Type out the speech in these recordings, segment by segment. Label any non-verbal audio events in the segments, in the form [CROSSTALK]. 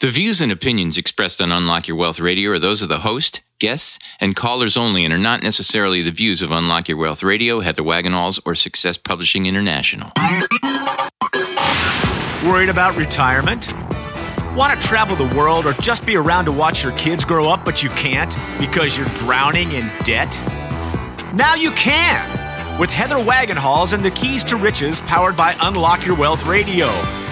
The views and opinions expressed on Unlock Your Wealth Radio are those of the host, guests, and callers only and are not necessarily the views of Unlock Your Wealth Radio, Heather Wagenhals, or Success Publishing International. Worried about retirement? Want to travel the world or just be around to watch your kids grow up, but you can't because you're drowning in debt? Now you can! With Heather Wagenhals and the Keys to Riches powered by Unlock Your Wealth Radio.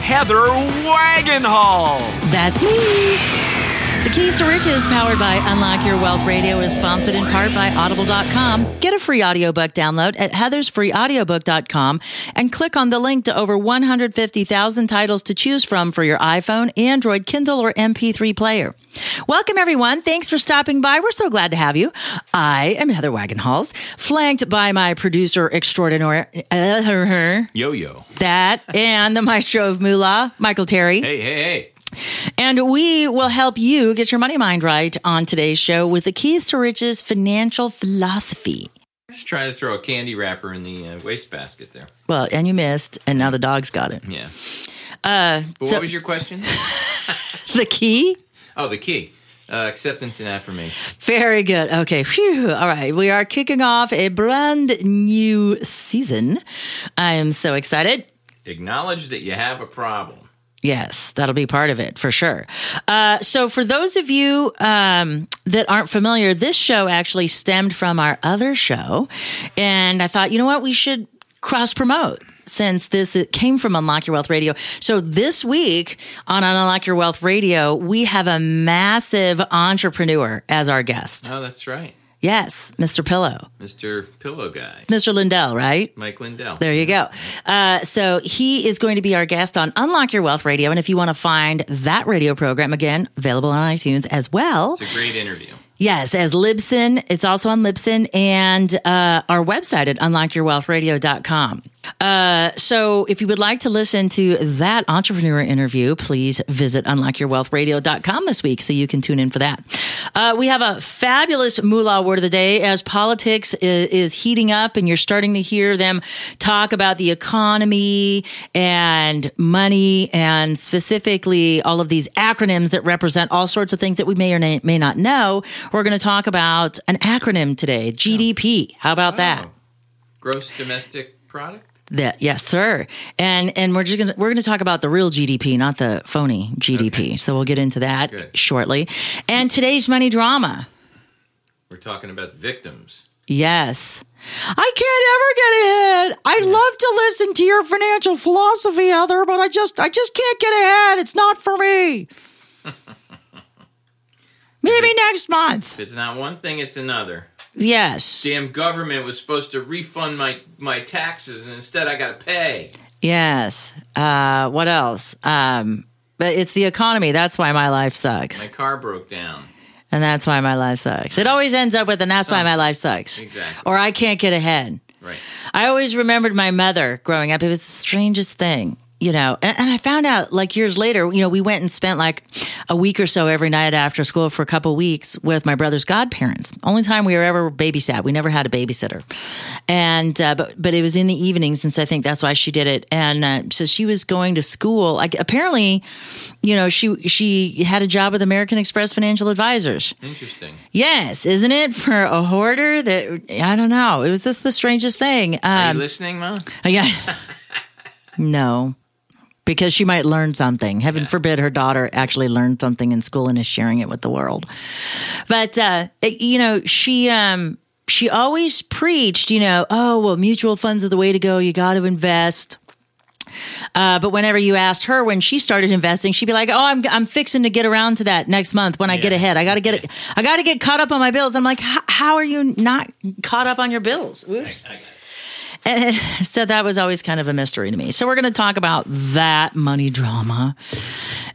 Heather Wagenhall. That's me. The Keys to Riches, powered by Unlock Your Wealth Radio, is sponsored in part by Audible.com. Get a free audiobook download at heathersfreeaudiobook.com and click on the link to over 150,000 titles to choose from for your iPhone, Android, Kindle, or MP3 player. Welcome, everyone. Thanks for stopping by. We're so glad to have you. I am Heather Wagenhals, flanked by my producer extraordinaire, uh, Yo yo. that, and the maestro of Moolah, Michael Terry. Hey, hey, hey. And we will help you get your money mind right on today's show with the Keys to Riches financial philosophy. Just trying to throw a candy wrapper in the uh, wastebasket there. Well, and you missed, and now the dog's got it. Yeah. Uh, But so what was your question? [LAUGHS] [LAUGHS] the key? oh, the key. Uh, acceptance and affirmation. Very good. Okay. Phew. All right. We are kicking off a brand new season. I am so excited. Acknowledge that you have a problem. Yes, that'll be part of it for sure. Uh, so, for those of you um, that aren't familiar, this show actually stemmed from our other show. And I thought, you know what? We should cross promote since this it came from Unlock Your Wealth Radio. So, this week on Unlock Your Wealth Radio, we have a massive entrepreneur as our guest. Oh, that's right. Yes, Mr. Pillow, Mr. Pillow Guy. Mr. Lindell, right? Mike Lindell. There you go. Uh, so he is going to be our guest on Unlock Your Wealth Radio. And if you want to find that radio program, again, available on iTunes as well. It's a great interview. Yes, as Libsyn. It's also on Libsyn and uh, our website at unlockyourwealthradio.com. Uh, so if you would like to listen to that entrepreneur interview, please visit unlockyourwealthradio.com this week so you can tune in for that. Uh, we have a fabulous moolah word of the day as politics is, is heating up and you're starting to hear them talk about the economy and money and specifically all of these acronyms that represent all sorts of things that we may or may not know. We're going to talk about an acronym today, GDP. How about that? Oh. Gross domestic product? That yes, sir. And and we're just gonna we're gonna talk about the real GDP, not the phony GDP. Okay. So we'll get into that Good. shortly. And today's money drama. We're talking about victims. Yes. I can't ever get ahead. I'd love to listen to your financial philosophy, Heather, but I just I just can't get ahead. It's not for me. [LAUGHS] Maybe next month. If it's not one thing, it's another. Yes. Damn government was supposed to refund my, my taxes, and instead I got to pay. Yes. Uh, what else? Um, but it's the economy. That's why my life sucks. My car broke down. And that's why my life sucks. It always ends up with, and that's why my life sucks. Exactly. Or I can't get ahead. Right. I always remembered my mother growing up. It was the strangest thing, you know. And, and I found out like years later, you know, we went and spent like a week or so every night after school for a couple weeks with my brother's godparents. Only time we were ever babysat. We never had a babysitter. And, uh, but, but it was in the evenings. And so I think that's why she did it. And uh, so she was going to school. Like apparently, you know, she, she had a job with American Express Financial Advisors. Interesting. Yes, isn't it for a hoarder? That I don't know. It was just the strangest thing. Are Um, you listening, Ma? yeah, [LAUGHS] no, because she might learn something. Heaven forbid her daughter actually learned something in school and is sharing it with the world. But uh, it- you know, she um, she always preached, you know, oh well, mutual funds are the way to go. You got to invest. Uh, but whenever you asked her when she started investing, she'd be like, "Oh, I'm I'm fixing to get around to that next month when I get ahead. I got to get. I got to get caught up on my bills." I'm like, "How- "How are you not caught up on your bills?" Oops. I it. And so that was always kind of a mystery to me. So we're going to talk about that money drama.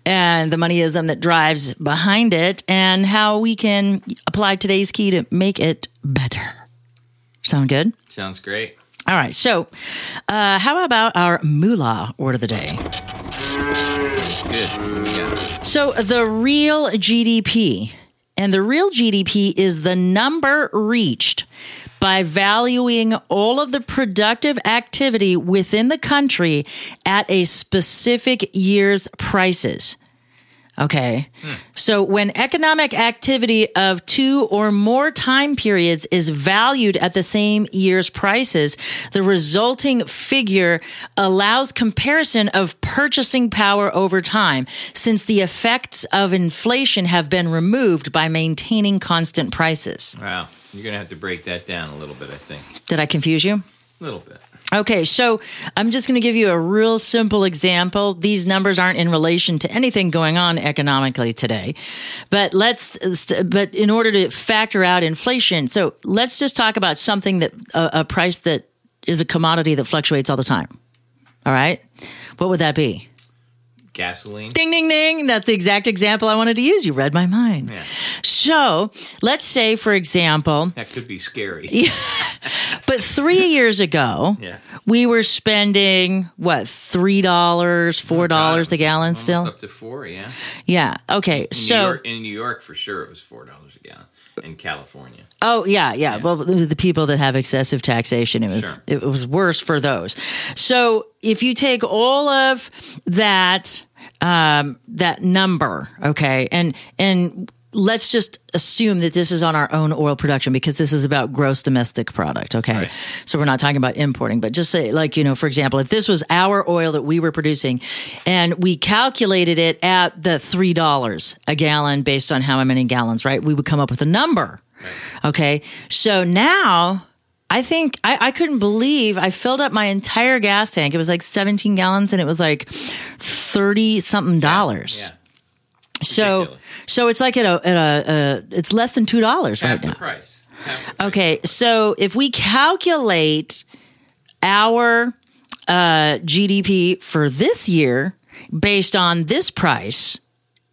and the moneyism that drives behind it, and how we can apply today's key to make it better. Sound good? Sounds great. All right. So, uh, how about our moolah word of the day? Good. Yeah. So, the real GDP, and the real GDP is the number reached by valuing all of the productive activity within the country at a specific year's prices. Okay. Hmm. So when economic activity of two or more time periods is valued at the same year's prices, the resulting figure allows comparison of purchasing power over time since the effects of inflation have been removed by maintaining constant prices. Wow. You're going to have to break that down a little bit, I think. Did I confuse you? A little bit. Okay, so I'm just going to give you a real simple example. These numbers aren't in relation to anything going on economically today. But let's but in order to factor out inflation, so let's just talk about something that a, a price that is a commodity that fluctuates all the time. All right? What would that be? Gasoline. Ding, ding, ding. That's the exact example I wanted to use. You read my mind. Yeah. So let's say, for example, That could be scary. [LAUGHS] but three [LAUGHS] years ago, Yeah. we were spending what three dollars, four oh, dollars a gallon still. Up to four, yeah. Yeah. Okay. In So, New York, in New York, for sure, it was four dollars a gallon. In California, oh yeah, yeah. Well, the the people that have excessive taxation, it was Sure. it was worse for those. So, if you take all of that um, that number, okay, and and let's just assume that this is on our own oil production because this is about gross domestic product, okay? Right. So we're not talking about importing, but just say like, you know, for example, if this was our oil that we were producing and we calculated it at the $3 a gallon based on how many gallons, right? We would come up with a number. Okay. So now I think I, I couldn't believe I filled up my entire gas tank. It was like 17 gallons and it was like 30 something dollars. yeah, So, Ridiculous. so it's like at a, at a, uh, it's less than $2 right half now. price. Okay, so if we calculate our uh, GDP for this year based on this price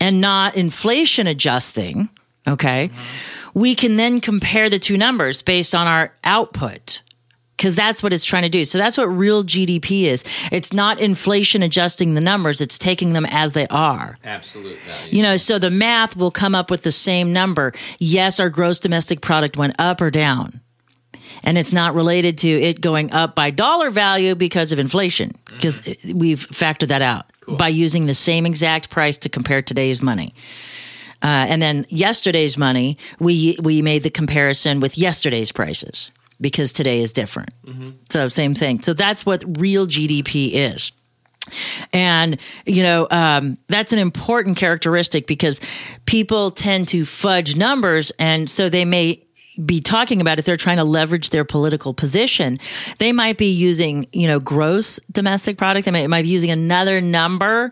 and not inflation adjusting, okay, we can then compare the two numbers based on our output. Because that's what it's trying to do. So that's what real GDP is. It's not inflation adjusting the numbers, it's taking them as they are. Absolutely. You know, so the math will come up with the same number. Yes, our gross domestic product went up or down. And it's not related to it going up by dollar value because of inflation, because we've factored that out by using the same exact price to compare today's money. Uh, and then yesterday's money, we we made the comparison with yesterday's prices because today is different. So same thing. So that's what real GDP is. And, you know, um, that's an important characteristic because people tend to fudge numbers. And so they may be talking about if they're trying to leverage their political position, they might be using, you know, gross domestic product. They might, might be using another number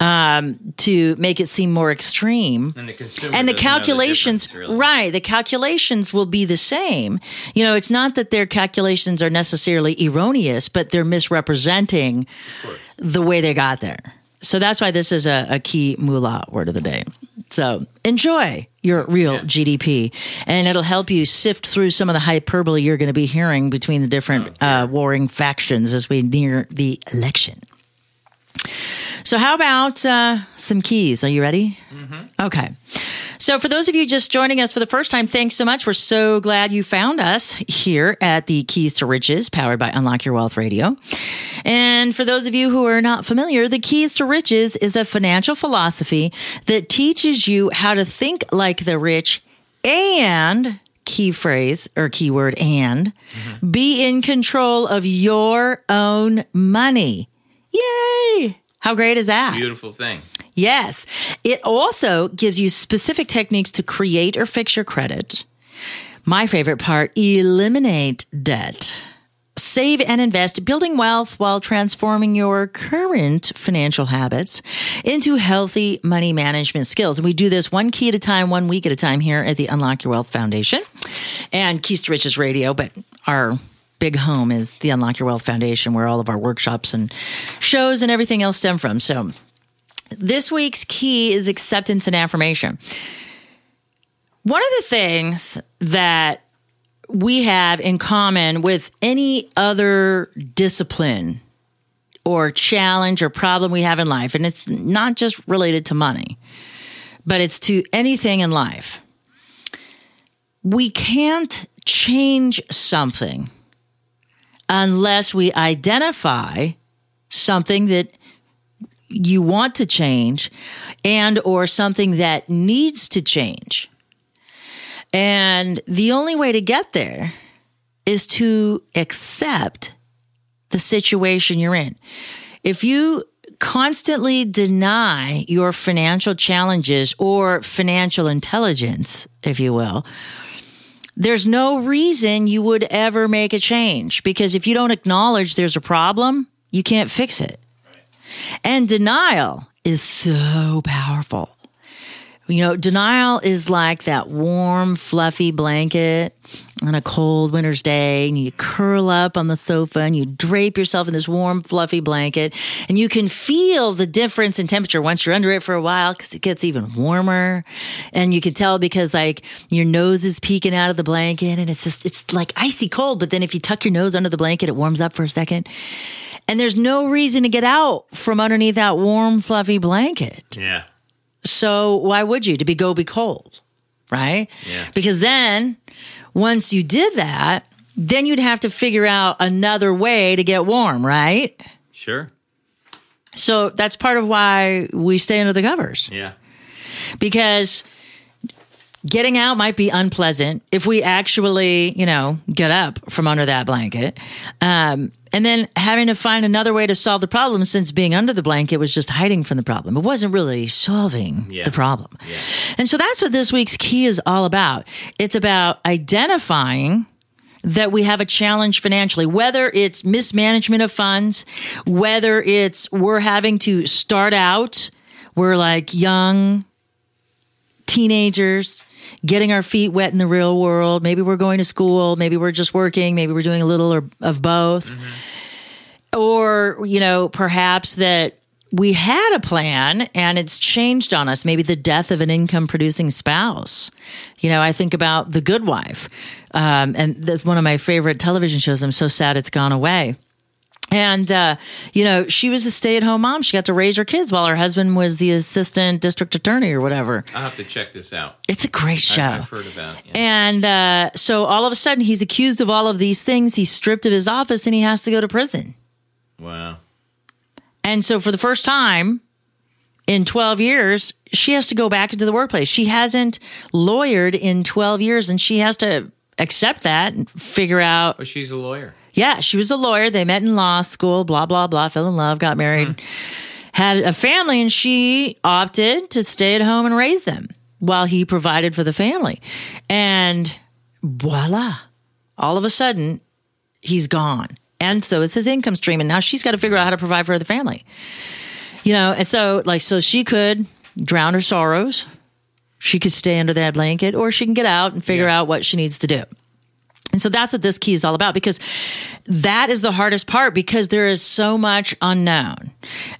um, to make it seem more extreme. And the consumer and the calculations difference, really. right the calculations will be the same. You know it's not that their calculations are necessarily erroneous but they're misrepresenting the way they got there. So that's why this is a, a key moolah word of the day. So enjoy your real Yeah. gdp and it'll help you sift through some of the hyperbole you're going to be hearing between the different Oh, uh, warring factions as we near the election so, how about uh, some keys? Are you ready? Okay. So, for those of you just joining us for the first time, thanks so much. We're so glad you found us here at the Keys to Riches, powered by Unlock Your Wealth Radio. And for those of you who are not familiar, the Keys to Riches is a financial philosophy that teaches you how to think like the rich and key phrase or keyword and be in control of your own money. Yay! How great is that? Beautiful thing. Yes. It also gives you specific techniques to create or fix your credit. My favorite part eliminate debt. Save and invest, building wealth while transforming your current financial habits into healthy money management skills. And we do this one key at a time, one week at a time here at the Unlock Your Wealth Foundation and Keys to Riches Radio. But our big home is the Unlock Your Wealth Foundation, where all of our workshops and shows and everything else stem from. So this week's key is acceptance and affirmation. One of the things that we have in common with any other discipline or challenge or problem we have in life, and it's not just related to money, but it's to anything in life. We can't change something unless we identify something that you want to change and or something that needs to change. And the only way to get there is to accept the situation you're in. If you constantly deny your financial challenges or financial intelligence, if you will, there's no reason you would ever make a change because if you don't acknowledge there's a problem, you can't fix it. And denial is so powerful. You know, denial is like that warm, fluffy blanket on a cold winter's day, and you curl up on the sofa and you drape yourself in this warm, fluffy blanket, and you can feel the difference in temperature once you're under it for a while because it gets even warmer. And you can tell because like your nose is peeking out of the blanket and it's just, it's like icy cold. But then if you tuck your nose under the blanket, it warms up for a second. And there's no reason to get out from underneath that warm, fluffy blanket. Yeah. So why would you to be go be cold, right? Yeah. Because then once you did that, then you'd have to figure out another way to get warm, right? Sure. So that's part of why we stay under the covers Yeah. because getting out might be unpleasant if we actually, you know, get up from under that blanket. Um, and then having to find another way to solve the problem since being under the blanket was just hiding from the problem. It wasn't really solving Yeah. the problem. Yeah. And so that's what this week's key is all about. It's about identifying that we have a challenge financially, whether it's mismanagement of funds, whether it's we're having to start out, we're like young teenagers getting our feet wet in the real world. Maybe we're going to school, maybe we're just working, maybe we're doing a little or, of both. Or, you know, perhaps that we had a plan and it's changed on us. Maybe the death of an income producing spouse. You know, I think about The Good Wife. Um, and that's one of my favorite television shows. I'm so sad it's gone away. And, uh, you know, she was a stay at home mom. She got to raise her kids while her husband was the assistant district attorney or whatever. I'll have to check this out. It's a great show. I've heard about it. Yeah. And uh, so all of a sudden, he's accused of all of these things. He's stripped of his office and he has to go to prison. Wow. And so for the first time in 12 years, she has to go back into the workplace. She hasn't lawyered in 12 years and she has to accept that and figure out. But she's a lawyer. Yeah, she was a lawyer. They met in law school, blah, blah, blah, fell in love, got married, mm-hmm. had a family, and she opted to stay at home and raise them while he provided for the family. And voila, all of a sudden, he's gone. And so it's his income stream. And now she's got to figure out how to provide for the family. You know, and so, like, so she could drown her sorrows. She could stay under that blanket, or she can get out and figure Yeah. out what she needs to do. And so that's what this key is all about because that is the hardest part because there is so much unknown.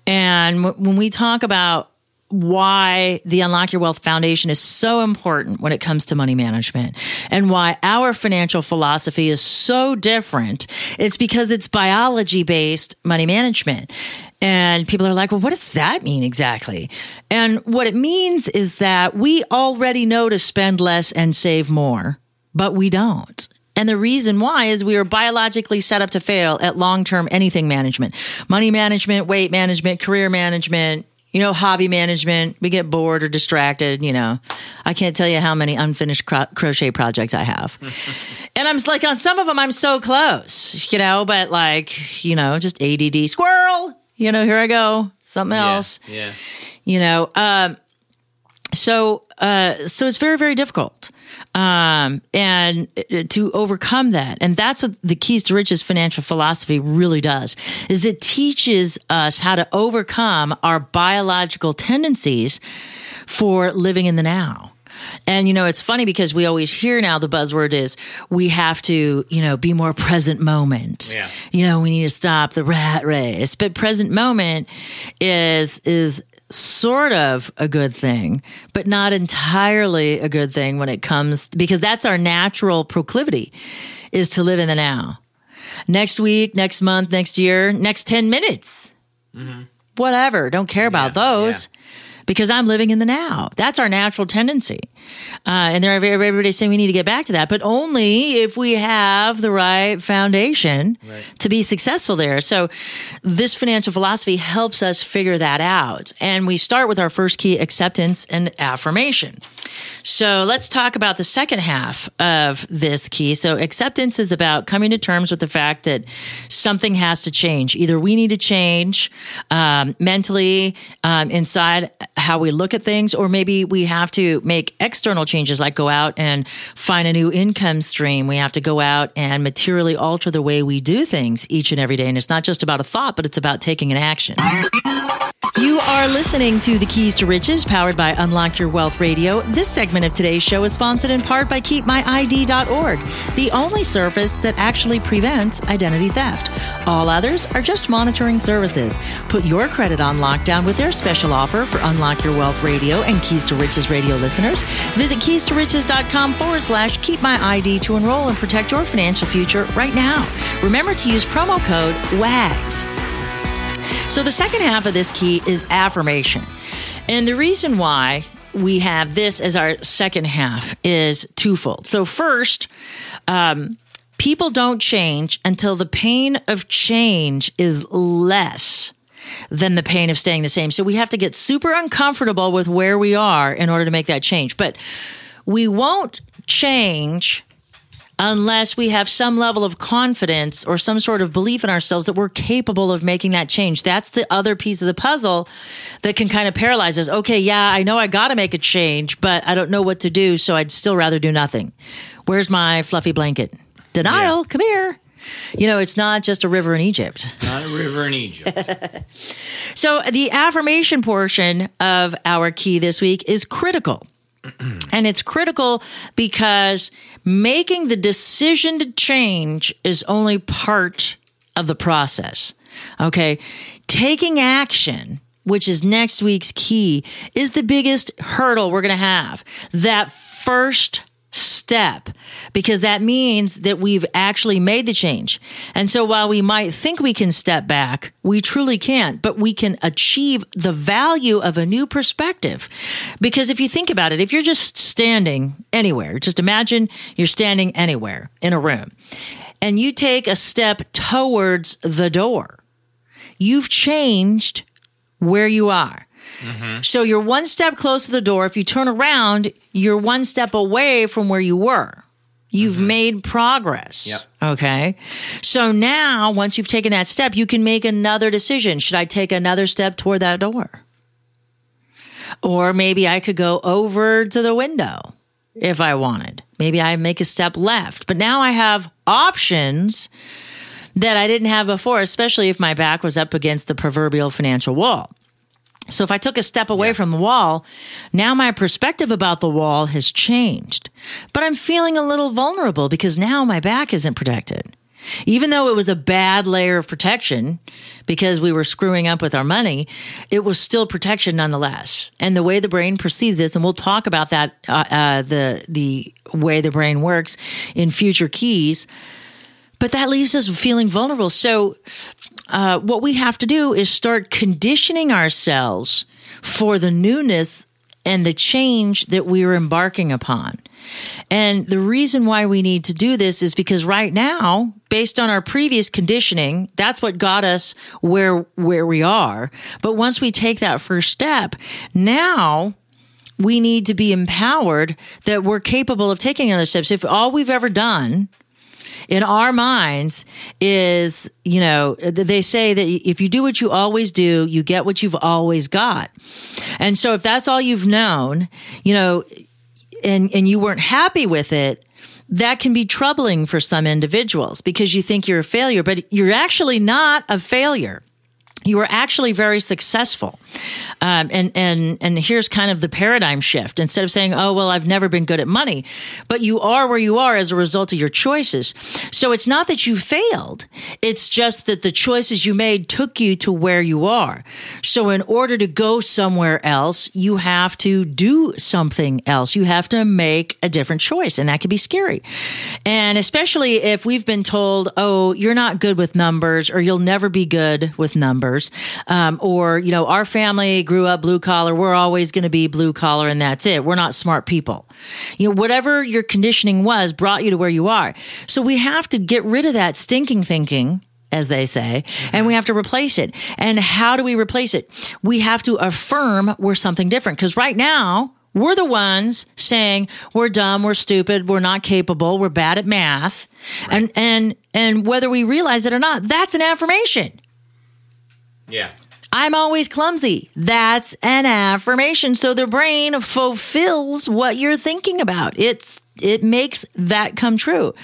And w- when we talk about why the Unlock Your Wealth Foundation is so important when it comes to money management and why our financial philosophy is so different, it's because it's biology based money management. And people are like, well, what does that mean exactly? And what it means is that we already know to spend less and save more, but we don't. And the reason why is we are biologically set up to fail at long term anything management, money management, weight management, career management, you know, hobby management. We get bored or distracted. You know, I can't tell you how many unfinished cro- crochet projects I have. [LAUGHS] and I'm like, on some of them, I'm so close, you know, but like, you know, just ADD squirrel, you know, here I go, something else Yeah. you know um so uh so it's very very difficult um and uh, to overcome that and that's what the keys to riches financial philosophy really does is it teaches us how to overcome our biological tendencies for living in the now and you know, it's funny because we always hear now the buzzword is we have to, you know, be more present moment. Yeah. You know, we need to stop the rat race. But present moment is is sort of a good thing, but not entirely a good thing when it comes because that's our natural proclivity is to live in the now. Next week, next month, next year, next 10 minutes. Mm-hmm. Whatever. Don't care about those because I'm living in the now. That's our natural tendency. Uh, and there are everybody's saying we need to get back to that, but only if we have the right foundation to be successful there. So this financial philosophy helps us figure that out. And we start with our first key acceptance and affirmation. So let's talk about the second half of this key. So acceptance is about coming to terms with the fact that something has to change. Either we need to change um, mentally um, inside how we look at things, or maybe we have to make external changes like go out and find a new income stream. We have to go out and materially alter the way we do things each and every day. And it's not just about a thought, but it's about taking an action. You are listening to the Keys to Riches, powered by Unlock Your Wealth Radio. This segment of today's show is sponsored in part by KeepMyID.org, the only service that actually prevents identity theft. All others are just monitoring services. Put your credit on lockdown with their special offer for Unlock Your Wealth Radio and Keys to Riches radio listeners. Visit keystoriches.com forward slash KeepMyID to enroll and protect your financial future right now. Remember to use promo code WAGS. So the second half of this key is affirmation. And the reason why we have this as our second half is twofold. So, first, um, people don't change until the pain of change is less than the pain of staying the same. So, we have to get super uncomfortable with where we are in order to make that change. But we won't change unless we have some level of confidence or some sort of belief in ourselves that we're capable of making that change. That's the other piece of the puzzle that can kind of paralyze us. Okay, yeah, I know I got to make a change, but I don't know what to do, so I'd still rather do nothing. Where's my fluffy blanket? Denial, come here. You know, it's not just a river in Egypt. Not a river in Egypt. [LAUGHS] [LAUGHS] So the affirmation portion of our key this week is critical. [CLEARS THROAT] and it's critical because making the decision to change is only part of the process. Okay. Taking action, which is next week's key, is the biggest hurdle we're going to have. That first step because that means that we've actually made the change. And so while we might think we can step back, we truly can't, but we can achieve the value of a new perspective. Because if you think about it, if you're just standing anywhere, just imagine you're standing anywhere in a room and you take a step towards the door, you've changed where you are. Mm-hmm. So you're one step close to the door. If you turn around, you're one step away from where you were. You've mm-hmm. made progress. Yep. Okay. So now, once you've taken that step, you can make another decision. Should I take another step toward that door? Or maybe I could go over to the window if I wanted. Maybe I make a step left. But now I have options that I didn't have before, especially if my back was up against the proverbial financial wall. So if I took a step away from the wall, now my perspective about the wall has changed. But I'm feeling a little vulnerable because now my back isn't protected. Even though it was a bad layer of protection because we were screwing up with our money, it was still protection nonetheless. And the way the brain perceives this, and we'll talk about that, uh, uh, the the way the brain works in future keys. But that leaves us feeling vulnerable. So uh, what we have to do is start conditioning ourselves for the newness and the change that we are embarking upon. And the reason why we need to do this is because right now, based on our previous conditioning, that's what got us where where we are. But once we take that first step, now we need to be empowered that we're capable of taking other steps. If all we've ever done in our minds is, you know, they say that if you do what you always do, you get what you've always got. And so if that's all you've known, you know, and, and you weren't happy with it, that can be troubling for some individuals because you think you're a failure, but you're actually not a failure. You were actually very successful. Um, and and and here's kind of the paradigm shift. Instead of saying, "Oh well, I've never been good at money," but you are where you are as a result of your choices. So it's not that you failed; it's just that the choices you made took you to where you are. So in order to go somewhere else, you have to do something else. You have to make a different choice, and that can be scary. And especially if we've been told, "Oh, you're not good with numbers," or "You'll never be good with numbers." Um, or, you know, our family grew up blue collar. We're always going to be blue collar and that's it. We're not smart people. You know, whatever your conditioning was brought you to where you are. So we have to get rid of that stinking thinking as they say, and we have to replace it. And how do we replace it? We have to affirm we're something different. Because right now, we're the ones saying we're dumb, we're stupid, we're not capable, we're bad at math. Right. And and and whether we realize it or not, that's an affirmation. Yeah. I'm always clumsy. That's an affirmation. So the brain fulfills what you're thinking about. It's it makes that come true.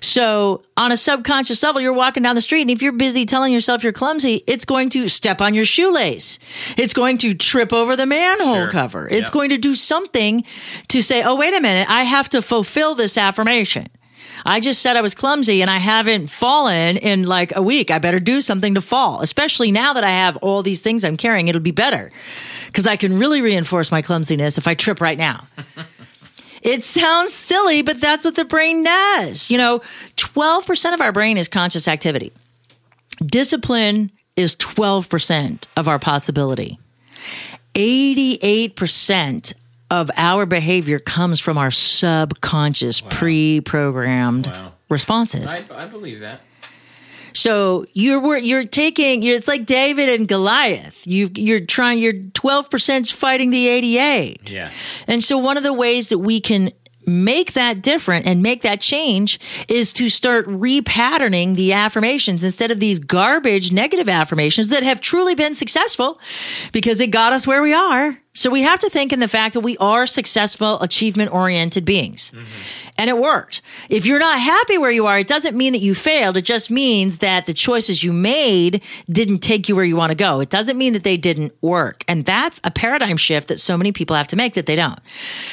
So on a subconscious level, you're walking down the street and if you're busy telling yourself you're clumsy, it's going to step on your shoelace. It's going to trip over the manhole sure. cover. It's going to do something to say, oh, wait a minute, I have to fulfill this affirmation. I just said I was clumsy and I haven't fallen in like a week. I better do something to fall, especially now that I have all these things I'm carrying. It'll be better because I can really reinforce my clumsiness if I trip right now. [LAUGHS] It sounds silly, but that's what the brain does. You know, 12% of our brain is conscious activity. Discipline is 12% of our possibility. 88% of our behavior comes from our subconscious, wow. pre-programmed wow. responses. I, I, believe that. So you're you're taking it's like David and Goliath. You you're trying you're twelve percent fighting the eighty eight. Yeah. And so one of the ways that we can make that different and make that change is to start repatterning the affirmations instead of these garbage negative affirmations that have truly been successful because it got us where we are. So we have to think in the fact that we are successful, achievement oriented beings. Mm-hmm. And it worked. If you're not happy where you are, it doesn't mean that you failed. It just means that the choices you made didn't take you where you want to go. It doesn't mean that they didn't work. And that's a paradigm shift that so many people have to make that they don't.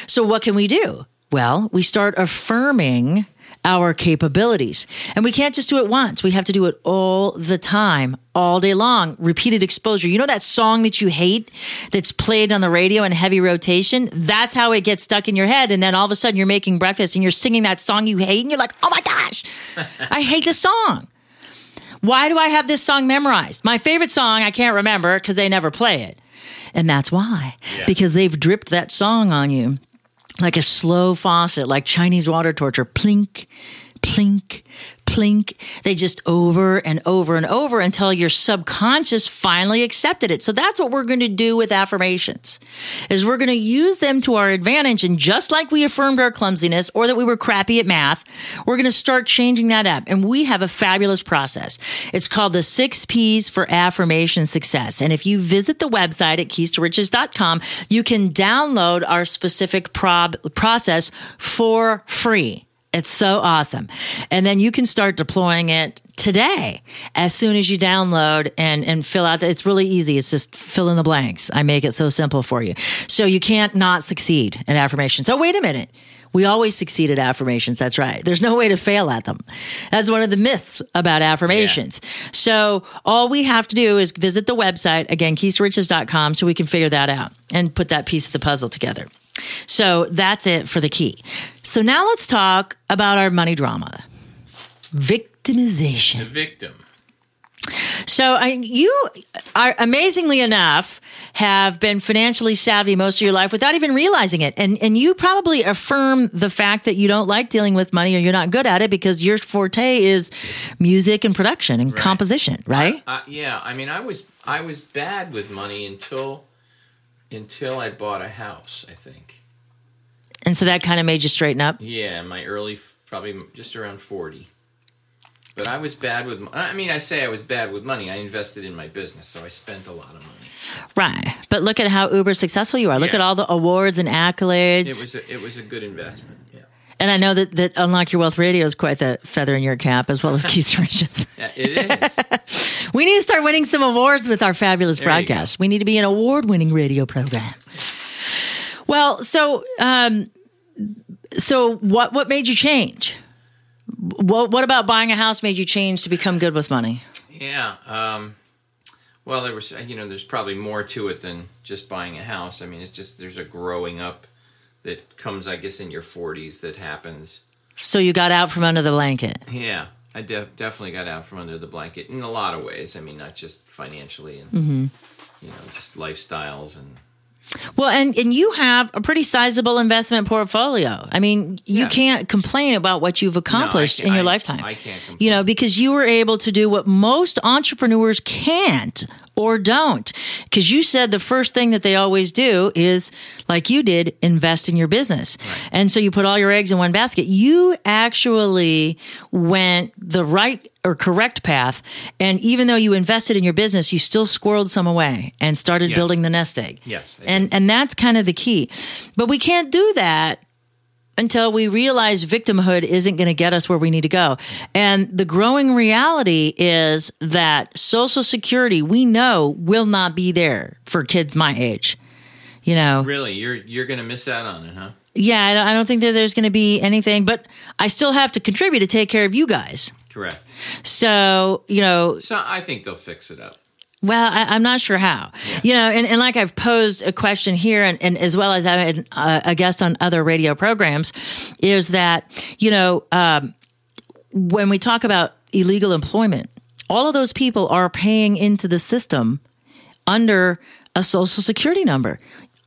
So what can we do? Well, we start affirming our capabilities. And we can't just do it once. We have to do it all the time, all day long, repeated exposure. You know that song that you hate that's played on the radio in heavy rotation? That's how it gets stuck in your head. And then all of a sudden you're making breakfast and you're singing that song you hate and you're like, oh my gosh, I hate this song. Why do I have this song memorized? My favorite song, I can't remember because they never play it. And that's why, yeah. because they've dripped that song on you like a slow faucet, like Chinese water torture, plink, plink, plink. They just over and over and over until your subconscious finally accepted it. So that's what we're going to do with affirmations is we're going to use them to our advantage. And just like we affirmed our clumsiness or that we were crappy at math, we're going to start changing that up. And we have a fabulous process. It's called the six P's for affirmation success. And if you visit the website at keys2riches.com, you can download our specific prob- process for free. It's so awesome. And then you can start deploying it today as soon as you download and, and fill out. The, it's really easy. It's just fill in the blanks. I make it so simple for you. So you can't not succeed at affirmations. Oh, wait a minute. We always succeed at affirmations. That's right. There's no way to fail at them. That's one of the myths about affirmations. Yeah. So all we have to do is visit the website, again, keys2riches.com, so we can figure that out and put that piece of the puzzle together. So that's it for the key. So now let's talk about our money drama victimization. The victim. So I, you are amazingly enough have been financially savvy most of your life without even realizing it, and and you probably affirm the fact that you don't like dealing with money or you're not good at it because your forte is music and production and right. composition, right? I, I, yeah, I mean, I was I was bad with money until until I bought a house, I think. And so that kind of made you straighten up? Yeah, my early, probably just around 40. But I was bad with, I mean, I say I was bad with money. I invested in my business, so I spent a lot of money. Right. But look at how uber successful you are. Look yeah. at all the awards and accolades. It was a, it was a good investment. Yeah. And I know that, that Unlock Your Wealth Radio is quite the feather in your cap, as well as Keys to Riches. Yeah, it is. [LAUGHS] we need to start winning some awards with our fabulous There broadcast. We need to be an award winning radio program. Well, so um, so what what made you change? What what about buying a house made you change to become good with money? yeah. Um, well, there was, you know, there's probably more to it than just buying a house. I mean, it's just there's a growing up that comes, I guess, in your 40s that happens. So you got out from under the blanket. Yeah, I de- definitely got out from under the blanket in a lot of ways. I mean, not just financially and Mm-hmm. you know, just lifestyles and Well, and and you have a pretty sizable investment portfolio. I mean, you Yeah. can't complain about what you've accomplished can't- in your I- lifetime. I can't complain. You know, because you were able to do what most entrepreneurs can't or don't. Because you said the first thing that they always do is, like you did, invest in your business. And so you put all your eggs in one basket. You actually went the right or correct path. And even though you invested in your business, you still squirreled some away and started Yes. building the nest egg. Yes, And and that's kind of the key. But we can't do that until we realize victimhood isn't going to get us where we need to go. And the growing reality is that social security we know will not be there for kids my age. You know, really, you're you're going to miss out on it, huh? Yeah, I don't, I don't think that there's going to be anything, but I still have to contribute to take care of you guys. Correct. So, you know, So I think they'll fix it up. Well, I, I'm not sure how. You know, and, and like I've posed a question here, and, and as well as I had uh, a guest on other radio programs, is that you know um, when we talk about illegal employment, all of those people are paying into the system under a social security number,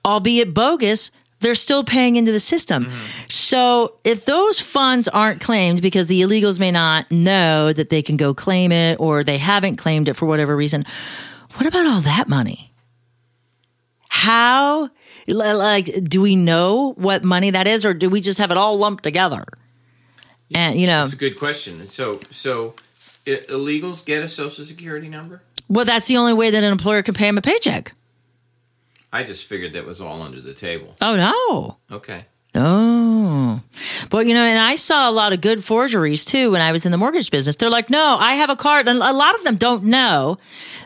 albeit bogus. They're still paying into the system. Mm-hmm. So if those funds aren't claimed because the illegals may not know that they can go claim it or they haven't claimed it for whatever reason, what about all that money? How, like, do we know what money that is or do we just have it all lumped together? And, you know, It's a good question. So so illegals get a social security number? well, that's the only way that an employer can pay them a paycheck. I just figured that was all under the table. Oh, no. Okay. Oh, but you know, and I saw a lot of good forgeries too when I was in the mortgage business. They're like, no, I have a card. And a lot of them don't know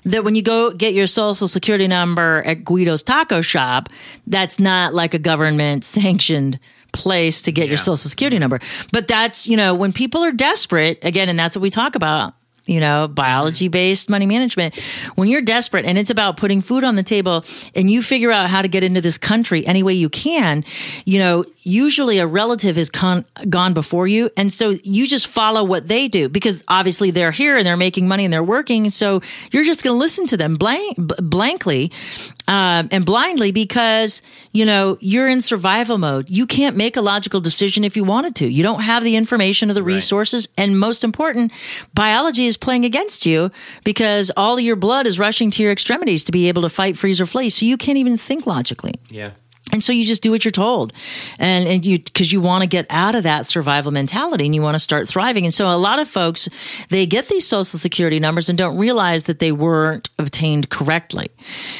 that when you go get your social security number at Guido's taco shop, that's not like a government [LAUGHS] sanctioned place to get your social security number. But that's, you know, when people are desperate, again, and that's what we talk about. You know, biology based money management. When you're desperate and it's about putting food on the table and you figure out how to get into this country any way you can, you know, usually a relative has con- gone before you. And so you just follow what they do because obviously they're here and they're making money and they're working. So you're just going to listen to them blank, b- blankly um, and blindly because, you know, you're in survival mode. You can't make a logical decision if you wanted to. You don't have the information or the resources. And most important, biology is playing against you because all your blood is rushing to your extremities to be able to fight, freeze, or flee. So you can't even think logically. Yeah. And so you just do what you're told. And, and you, cause you want to get out of that survival mentality and you want to start thriving. And so a lot of folks, they get these social security numbers and don't realize that they weren't obtained correctly.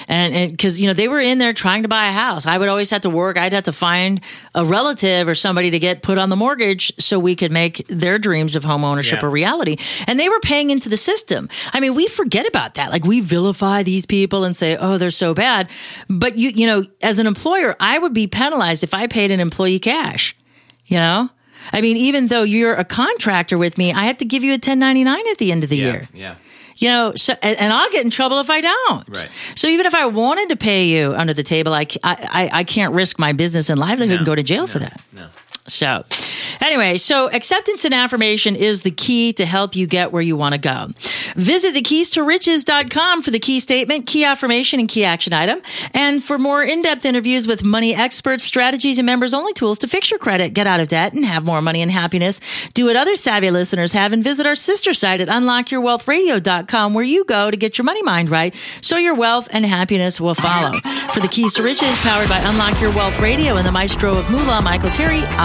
And, and cause, you know, they were in there trying to buy a house. I would always have to work. I'd have to find a relative or somebody to get put on the mortgage so we could make their dreams of home ownership Yeah. a reality. And they were paying into the system. I mean, we forget about that. Like we vilify these people and say, oh, they're so bad. But you, you know, as an employer, I would be penalized if I paid an employee cash, you know? I mean, even though you're a contractor with me, I have to give you a 1099 at the end of the Yeah. year. Yeah. You know, so, and, and I'll get in trouble if I don't. Right. So even if I wanted to pay you under the table, I, I, I, I can't risk my business and livelihood and go to jail for that. No. So, anyway, so acceptance and affirmation is the key to help you get where you want to go. Visit thekeys-to-riches.com for the key statement, key affirmation, and key action item. And for more in-depth interviews with money experts, strategies, and members-only tools to fix your credit, get out of debt, and have more money and happiness, do what other savvy listeners have and visit our sister site at unlockyourwealthradio.com where you go to get your money mind right so your wealth and happiness will follow. For the Keys to Riches, powered by Unlock Your Wealth Radio and the maestro of moolah, Michael Terry,